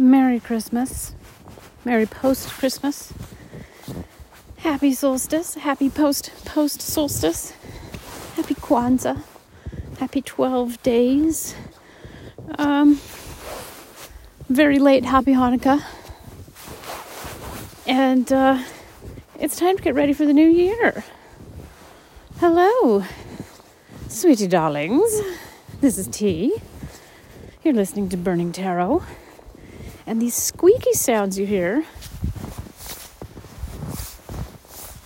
Merry Christmas. Merry post Christmas. Happy solstice. Happy post post solstice. Happy Kwanzaa. Happy 12 days. Um, very late Happy Hanukkah. And uh, it's time to get ready for the new year. Hello, sweetie darlings. This is T. You're listening to Burning Tarot. And these squeaky sounds you hear,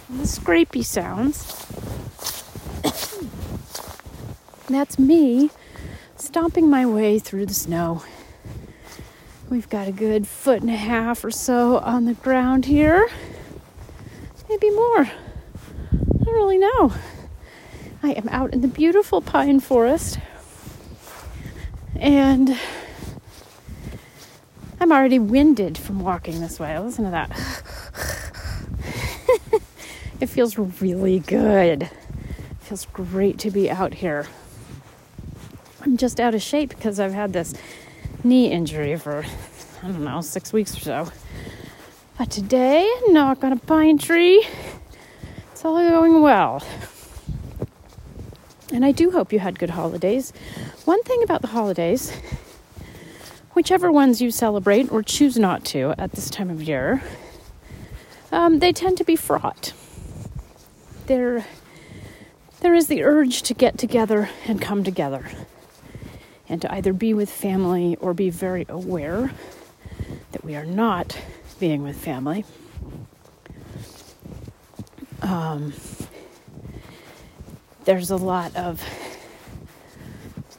and the scrapey sounds, that's me stomping my way through the snow. We've got a good foot and a half or so on the ground here. Maybe more. I don't really know. I am out in the beautiful pine forest. And I'm already winded from walking this way. Listen to that. it feels really good. It feels great to be out here. I'm just out of shape because I've had this knee injury for, I don't know, six weeks or so. But today, knock on a pine tree, it's all going well. And I do hope you had good holidays. One thing about the holidays whichever ones you celebrate or choose not to at this time of year, um, they tend to be fraught. There, there is the urge to get together and come together, and to either be with family or be very aware that we are not being with family. Um, there's a lot of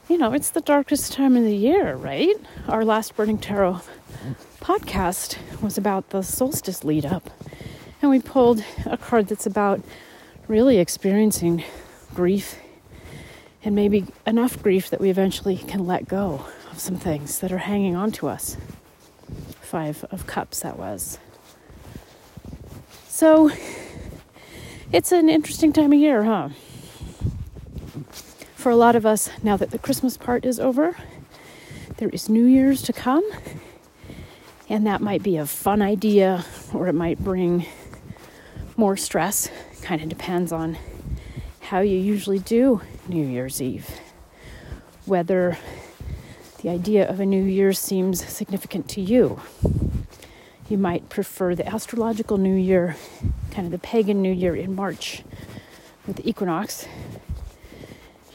you know, it's the darkest time of the year, right? Our last Burning Tarot podcast was about the solstice lead up. And we pulled a card that's about really experiencing grief and maybe enough grief that we eventually can let go of some things that are hanging on to us. Five of Cups, that was. So it's an interesting time of year, huh? For a lot of us, now that the Christmas part is over, there is New Year's to come. And that might be a fun idea or it might bring more stress. Kind of depends on how you usually do New Year's Eve. Whether the idea of a New Year seems significant to you. You might prefer the astrological New Year, kind of the pagan New Year in March with the equinox,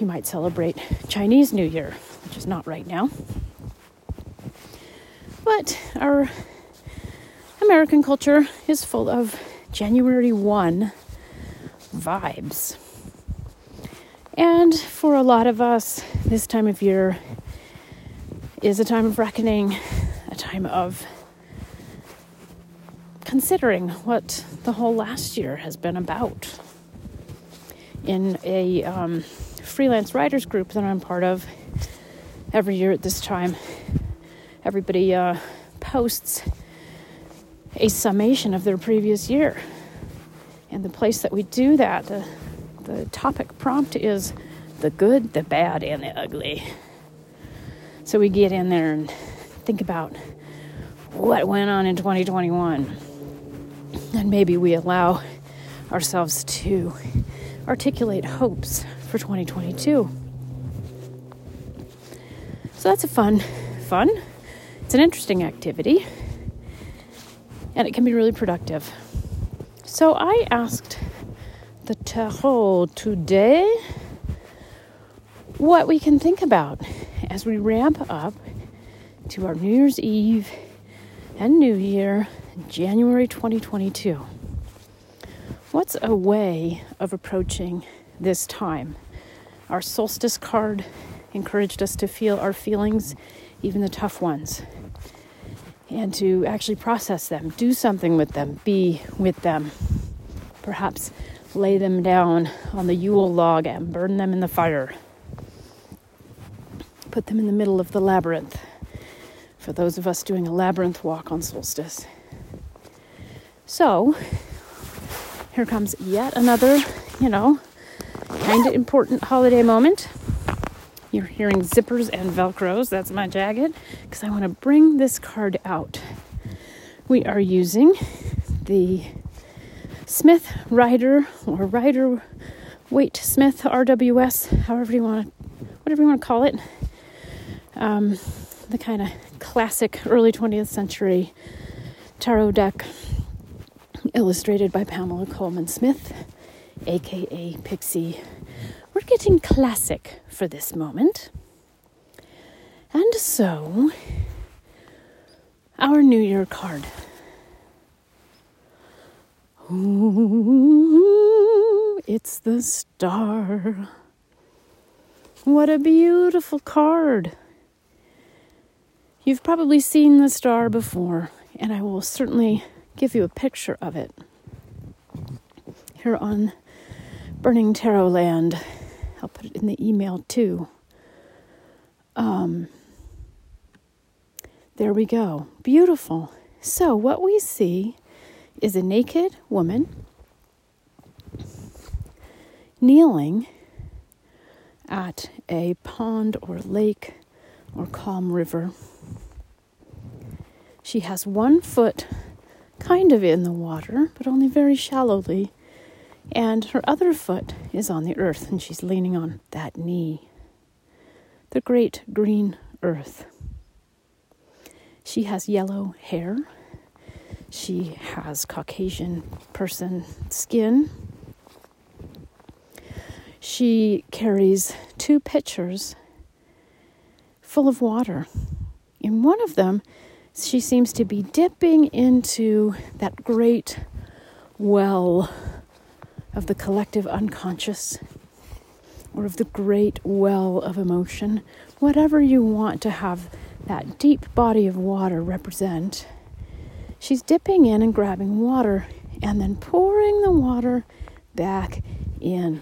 you might celebrate Chinese New Year, which is not right now. But our American culture is full of January 1 vibes. And for a lot of us, this time of year is a time of reckoning, a time of considering what the whole last year has been about. In a um, freelance writers group that I'm part of every year at this time. Everybody uh, posts a summation of their previous year. And the place that we do that, the, the topic prompt is the good, the bad, and the ugly. So we get in there and think about what went on in 2021. And maybe we allow ourselves to articulate hopes for 2022. So that's a fun, fun. It's an interesting activity, and it can be really productive. So I asked the tarot today what we can think about as we ramp up to our New Year's Eve and New Year, January 2022. What's a way of approaching this time. Our solstice card encouraged us to feel our feelings, even the tough ones, and to actually process them, do something with them, be with them. Perhaps lay them down on the Yule log and burn them in the fire. Put them in the middle of the labyrinth for those of us doing a labyrinth walk on solstice. So, here comes yet another, you know, kind of important holiday moment. You're hearing zippers and velcros. That's my jacket because I want to bring this card out. We are using the Smith Rider or Rider Waite Smith RWS, however you want to, whatever you want to call it. Um, the kind of classic early 20th century tarot deck illustrated by Pamela Colman Smith, aka Pixie. Getting classic for this moment. And so, our New Year card. Ooh, it's the star. What a beautiful card. You've probably seen the star before, and I will certainly give you a picture of it here on Burning Tarot Land. I'll put it in the email too. Um, there we go. Beautiful. So, what we see is a naked woman kneeling at a pond or lake or calm river. She has one foot kind of in the water, but only very shallowly, and her other foot is on the earth, and she's leaning on that knee. The great green earth. She has yellow hair. She has Caucasian person skin. She carries two pitchers full of water. In one of them, she seems to be dipping into that great well of the collective unconscious or of the great well of emotion, whatever you want to have that deep body of water represent. She's dipping in and grabbing water and then pouring the water back in.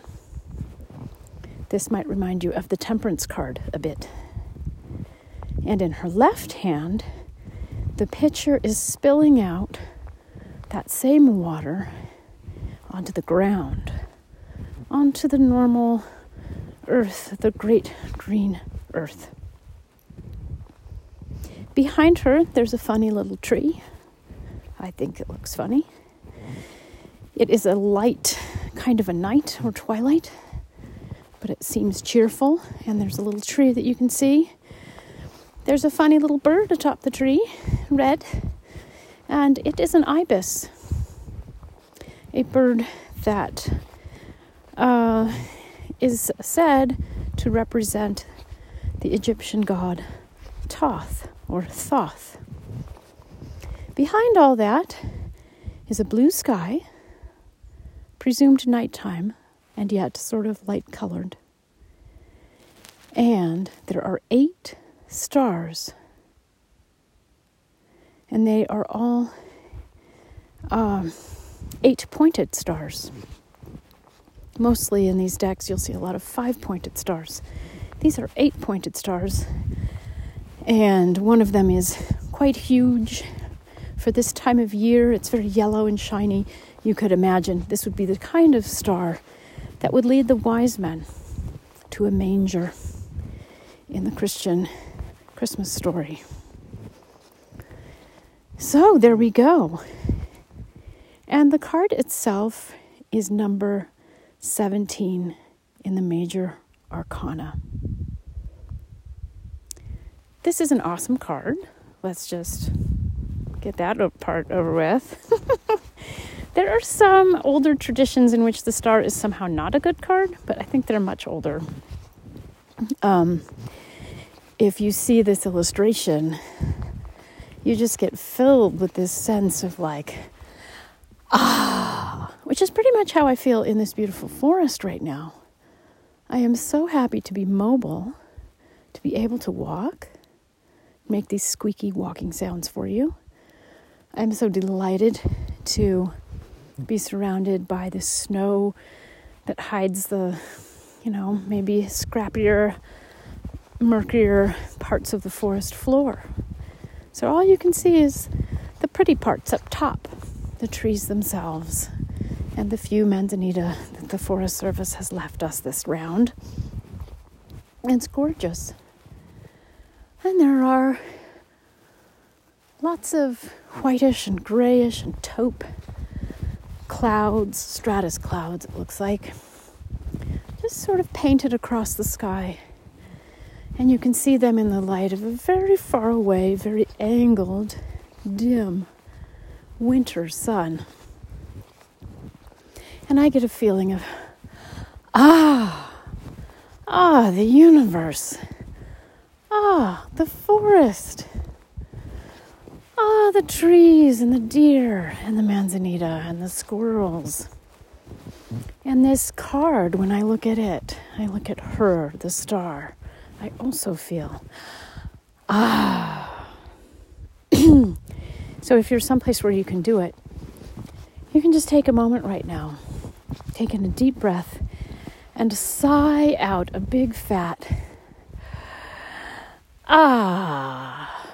This might remind you of the temperance card a bit. And in her left hand, the pitcher is spilling out that same water onto the ground, onto the normal earth, the great green earth. Behind her, there's a funny little tree. I think it looks funny. It is a light, kind of a night or twilight, but it seems cheerful, and there's a little tree that you can see. There's a funny little bird atop the tree, red, and it is an ibis a bird that uh, is said to represent the Egyptian god Thoth or Thoth. Behind all that is a blue sky, presumed nighttime, and yet sort of light colored. And there are eight stars, and they are all. Um, eight pointed stars. Mostly in these decks, you'll see a lot of five pointed stars. These are eight pointed stars, and one of them is quite huge. For this time of year, it's very yellow and shiny. You could imagine this would be the kind of star that would lead the wise men to a manger in the Christian Christmas story. So there we go. And the card itself is number 17 in the major arcana. This is an awesome card. Let's just get that part over with. there are some older traditions in which the star is somehow not a good card, but I think they're much older. Um, if you see this illustration, you just get filled with this sense of like, Ah, which is pretty much how I feel in this beautiful forest right now. I am so happy to be mobile, to be able to walk, make these squeaky walking sounds for you. I'm so delighted to be surrounded by the snow that hides the, you know, maybe scrappier, murkier parts of the forest floor. So all you can see is the pretty parts up top the trees themselves, and the few manzanita that the Forest Service has left us this round. It's gorgeous. And there are lots of whitish and grayish and taupe clouds, stratus clouds, it looks like, just sort of painted across the sky. And you can see them in the light of a very far away, very angled, dim winter sun. And I get a feeling of, ah, ah, the universe, ah, the forest Ah, the trees and the deer and the manzanita and the squirrels. And this card, when I look at it, I look at her, the star, I also feel, ah. So if you're someplace where you can do it, you can just take a moment right now, take in a deep breath, and sigh out a big fat, ah.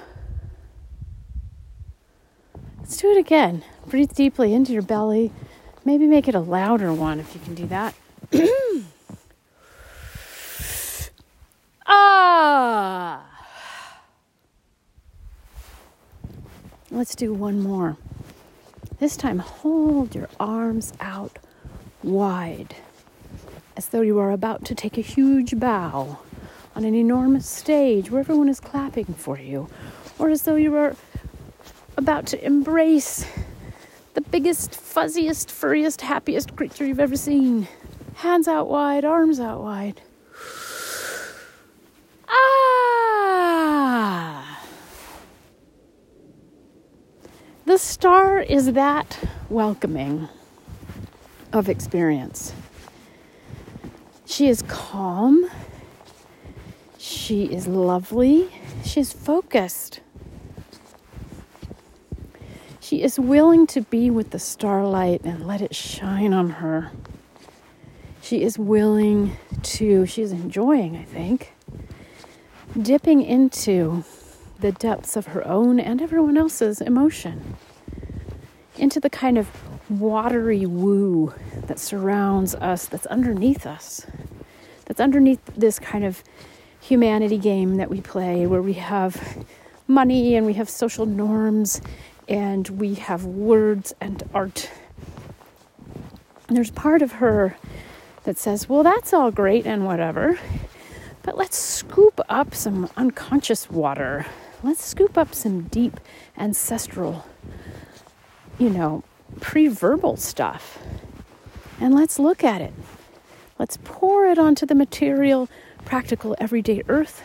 Let's do it again. Breathe deeply into your belly. Maybe make it a louder one if you can do that. Let's do one more. This time, hold your arms out wide as though you are about to take a huge bow on an enormous stage where everyone is clapping for you, or as though you are about to embrace the biggest, fuzziest, furriest, happiest creature you've ever seen. Hands out wide, arms out wide. The star is that welcoming of experience. She is calm. She is lovely. She is focused. She is willing to be with the starlight and let it shine on her. She is willing to, she is enjoying, I think, dipping into the depths of her own and everyone else's emotion, into the kind of watery woo that surrounds us, that's underneath us, that's underneath this kind of humanity game that we play where we have money and we have social norms and we have words and art. And there's part of her that says, Well, that's all great and whatever, but let's scoop up some unconscious water. Let's scoop up some deep ancestral, you know, pre verbal stuff. And let's look at it. Let's pour it onto the material, practical, everyday earth.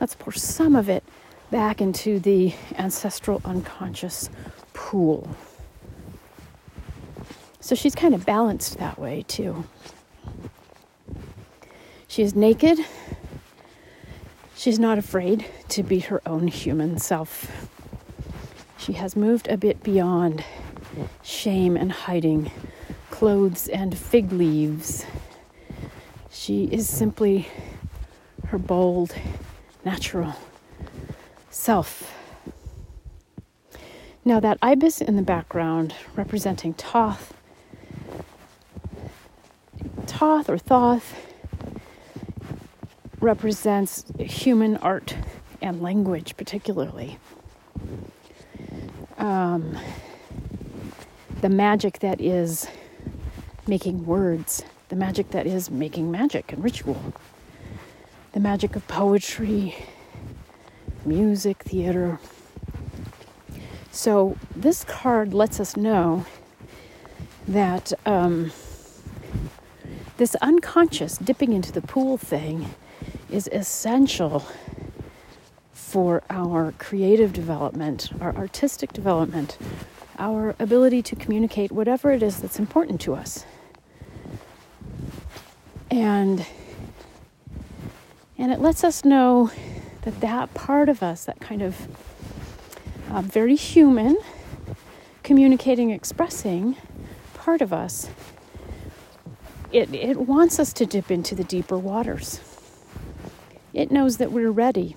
Let's pour some of it back into the ancestral unconscious pool. So she's kind of balanced that way too. She is naked. She's not afraid to be her own human self. She has moved a bit beyond shame and hiding, clothes and fig leaves. She is simply her bold, natural self. Now, that ibis in the background representing Toth, Toth or Thoth represents human art and language, particularly. Um, the magic that is making words, the magic that is making magic and ritual, the magic of poetry music, theater. So, this card lets us know that um, this unconscious dipping into the pool thing is essential for our creative development, our artistic development, our ability to communicate whatever it is that's important to us. And and it lets us know that that part of us, that kind of uh, very human, communicating, expressing part of us, it, it wants us to dip into the deeper waters. It knows that we're ready.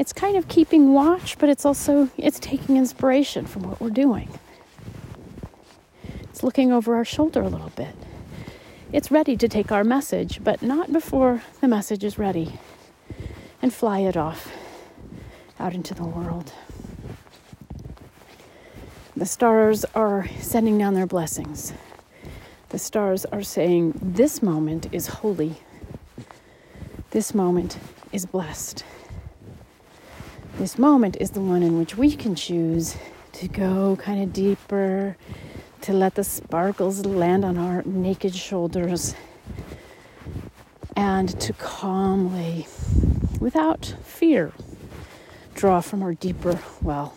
It's kind of keeping watch, but it's also it's taking inspiration from what we're doing. It's looking over our shoulder a little bit. it's ready to take our message, but not before the message is ready and fly it off out into the world. The stars are sending down their blessings. The stars are saying, This moment is holy. This moment is blessed. This moment is the one in which we can choose to go kind of deeper, to let the sparkles land on our naked shoulders, and to calmly, without fear, draw from our deeper well.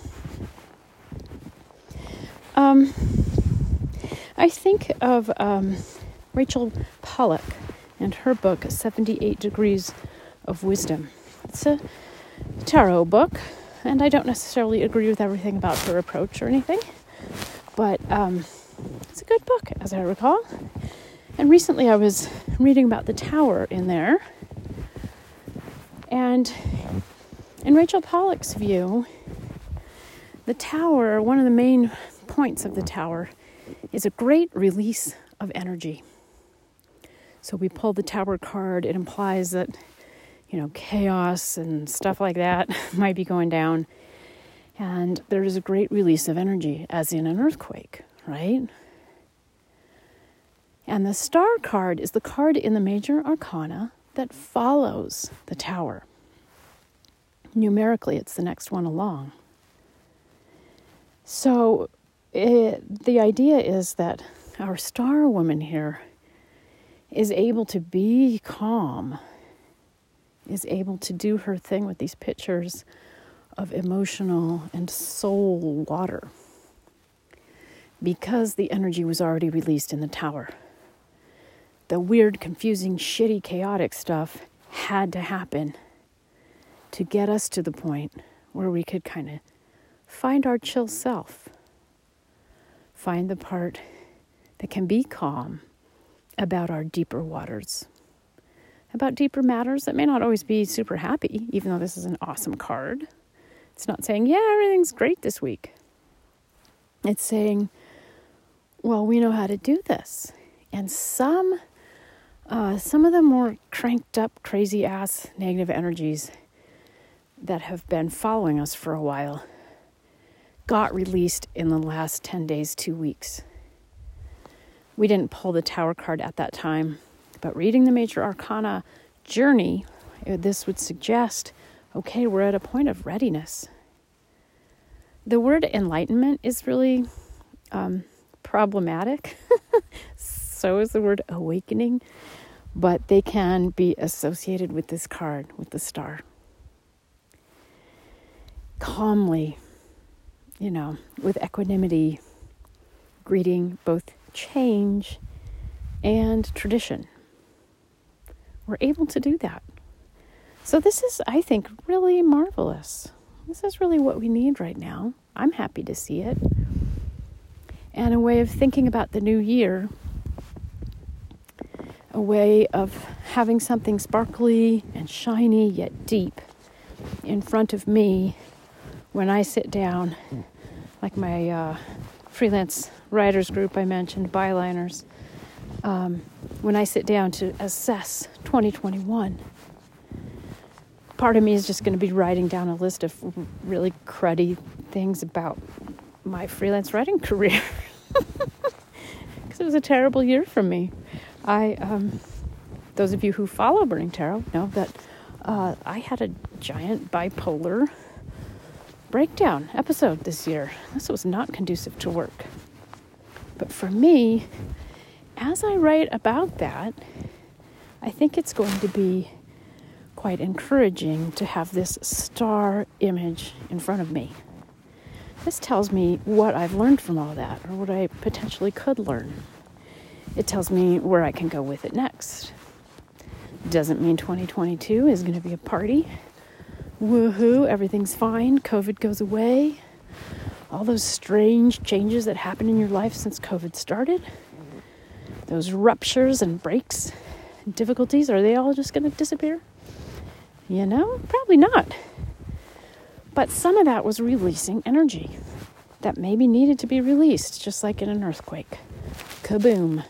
Um, I think of um, Rachel Pollack and her book, 78 Degrees of Wisdom. It's a tarot book, and I don't necessarily agree with everything about her approach or anything, but um, it's a good book, as I recall. And recently I was reading about the tower in there, and in Rachel Pollack's view, the tower, one of the main points of the tower, is a great release of energy. So we pull the tower card, it implies that, you know, chaos and stuff like that might be going down. And there is a great release of energy, as in an earthquake, right? And the star card is the card in the major arcana that follows the tower numerically, it's the next one along. So it, the idea is that our star woman here is able to be calm, is able to do her thing with these pictures of emotional and soul water because the energy was already released in the tower. The weird, confusing, shitty, chaotic stuff had to happen to get us to the point where we could kind of find our chill self, find the part that can be calm about our deeper waters, about deeper matters that may not always be super happy, even though this is an awesome card. It's not saying, yeah, everything's great this week. It's saying, well, we know how to do this. And some, uh, some of the more cranked up, crazy ass negative energies that have been following us for a while got released in the last 10 days, two weeks. We didn't pull the tower card at that time, but reading the major arcana journey, this would suggest okay, we're at a point of readiness. The word enlightenment is really um, problematic. so is the word awakening, but they can be associated with this card, with the star calmly, you know, with equanimity, greeting both change and tradition. We're able to do that. So, this is, I think, really marvelous. This is really what we need right now. I'm happy to see it. And a way of thinking about the new year, a way of having something sparkly and shiny yet deep in front of me when I sit down, like my uh, freelance writers group I mentioned, Byliners, um, when I sit down to assess 2021, part of me is just going to be writing down a list of really cruddy things about my freelance writing career. Because it was a terrible year for me. I, um, those of you who follow Burning Tarot know that uh, I had a giant bipolar breakdown episode this year. This was not conducive to work. But for me, as I write about that, I think it's going to be quite encouraging to have this star image in front of me. This tells me what I've learned from all that, or what I potentially could learn. It tells me where I can go with it next. Doesn't mean 2022 is going to be a party woohoo, everything's fine, COVID goes away. All those strange changes that happened in your life since COVID started, those ruptures and breaks and difficulties, are they all just going to disappear? You know, probably not. But some of that was releasing energy that maybe needed to be released, just like in an earthquake. Kaboom.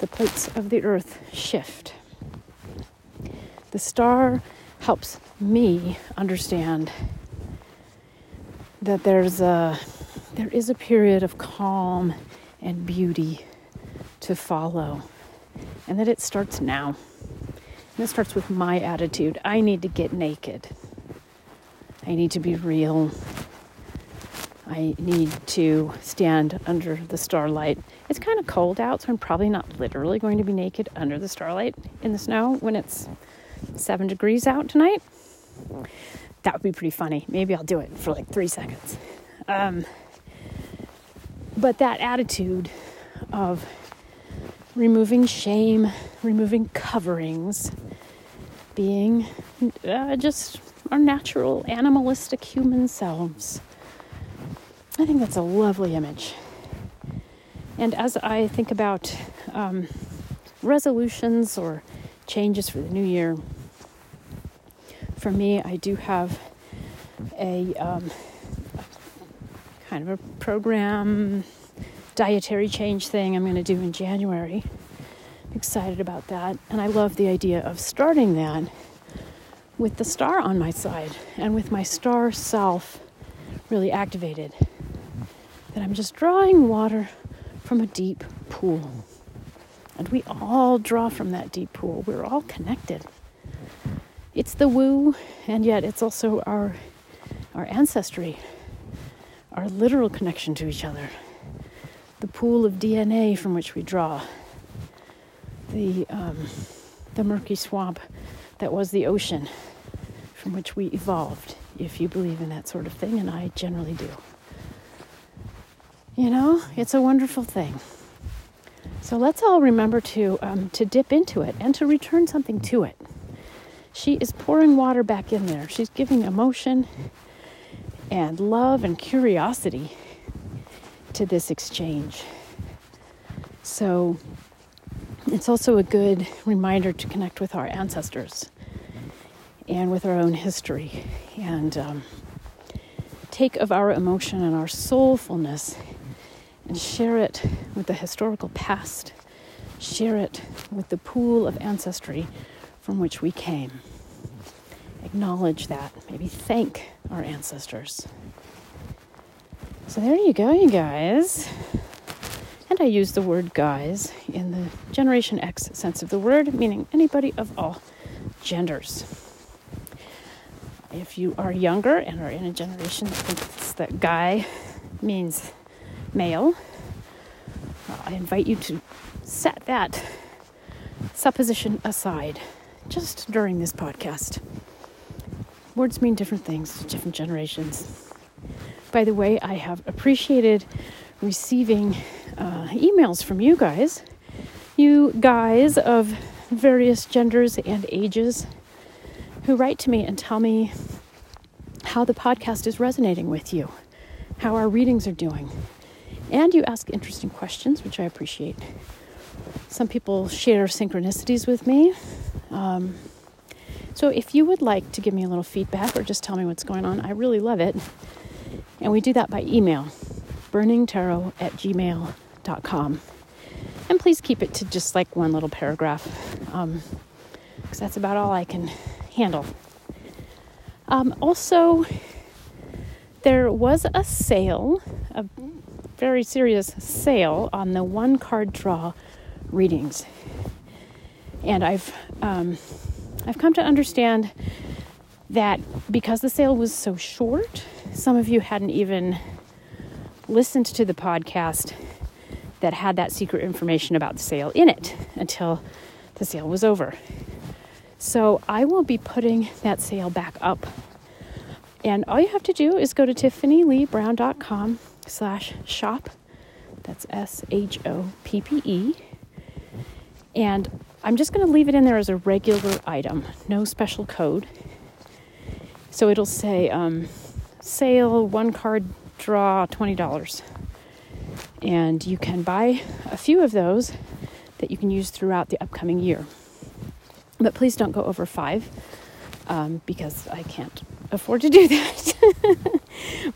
the plates of the earth shift. The star helps me understand that there's a there is a period of calm and beauty to follow and that it starts now. And it starts with my attitude. I need to get naked. I need to be real. I need to stand under the starlight. It's kind of cold out, so I'm probably not literally going to be naked under the starlight in the snow when it's seven degrees out tonight. That would be pretty funny. Maybe I'll do it for like three seconds. Um, but that attitude of removing shame, removing coverings, being uh, just our natural animalistic human selves. I think that's a lovely image. And as I think about um, resolutions or changes for the new year, for me, I do have a um, kind of a program dietary change thing I'm going to do in January. I'm excited about that. And I love the idea of starting that with the star on my side and with my star self really activated. That I'm just drawing water from a deep pool. And we all draw from that deep pool. We're all connected. It's the woo, and yet it's also our our ancestry, our literal connection to each other the pool of DNA from which we draw, the, um, the murky swamp that was the ocean from which we evolved, if you believe in that sort of thing, and I generally do. You know, it's a wonderful thing. So let's all remember to um, to dip into it and to return something to it. She is pouring water back in there. She's giving emotion and love and curiosity to this exchange. So it's also a good reminder to connect with our ancestors and with our own history and um, take of our emotion and our soulfulness and share it with the historical past, share it with the pool of ancestry from which we came. Acknowledge that, maybe thank our ancestors. So there you go, you guys. And I use the word guys in the Generation X sense of the word, meaning anybody of all genders. If you are younger and are in a generation that thinks that guy means male, uh, I invite you to set that supposition aside just during this podcast. Words mean different things to different generations. By the way, I have appreciated receiving uh, emails from you guys, you guys of various genders and ages, who write to me and tell me how the podcast is resonating with you, how our readings are doing. And you ask interesting questions, which I appreciate. Some people share synchronicities with me. Um, so if you would like to give me a little feedback or just tell me what's going on, I really love it. And we do that by email, burningtarot at gmail.com. And please keep it to just like one little paragraph, because um, that's about all I can handle. Um, also, there was a sale, a very serious sale on the one card draw readings. And I've um, I've come to understand that because the sale was so short, some of you hadn't even listened to the podcast that had that secret information about the sale in it until the sale was over. So I will be putting that sale back up. And all you have to do is go to tiffanyleebrown.com slash shop. That's S-H-O-P-P-E. And I'm just going to leave it in there as a regular item, no special code. So it'll say um, sale, one card draw, $20. And you can buy a few of those that you can use throughout the upcoming year. But please don't go over five um, because I can't afford to do that.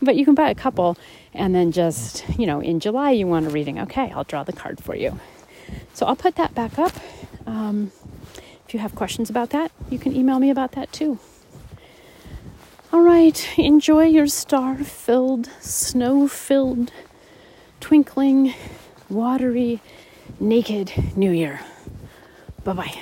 but you can buy a couple and then just, you know, in July you want a reading. Okay, I'll draw the card for you. So I'll put that back up. Um, if you have questions about that, you can email me about that too. All right, enjoy your star filled, snow filled, twinkling, watery, naked new year. Bye bye.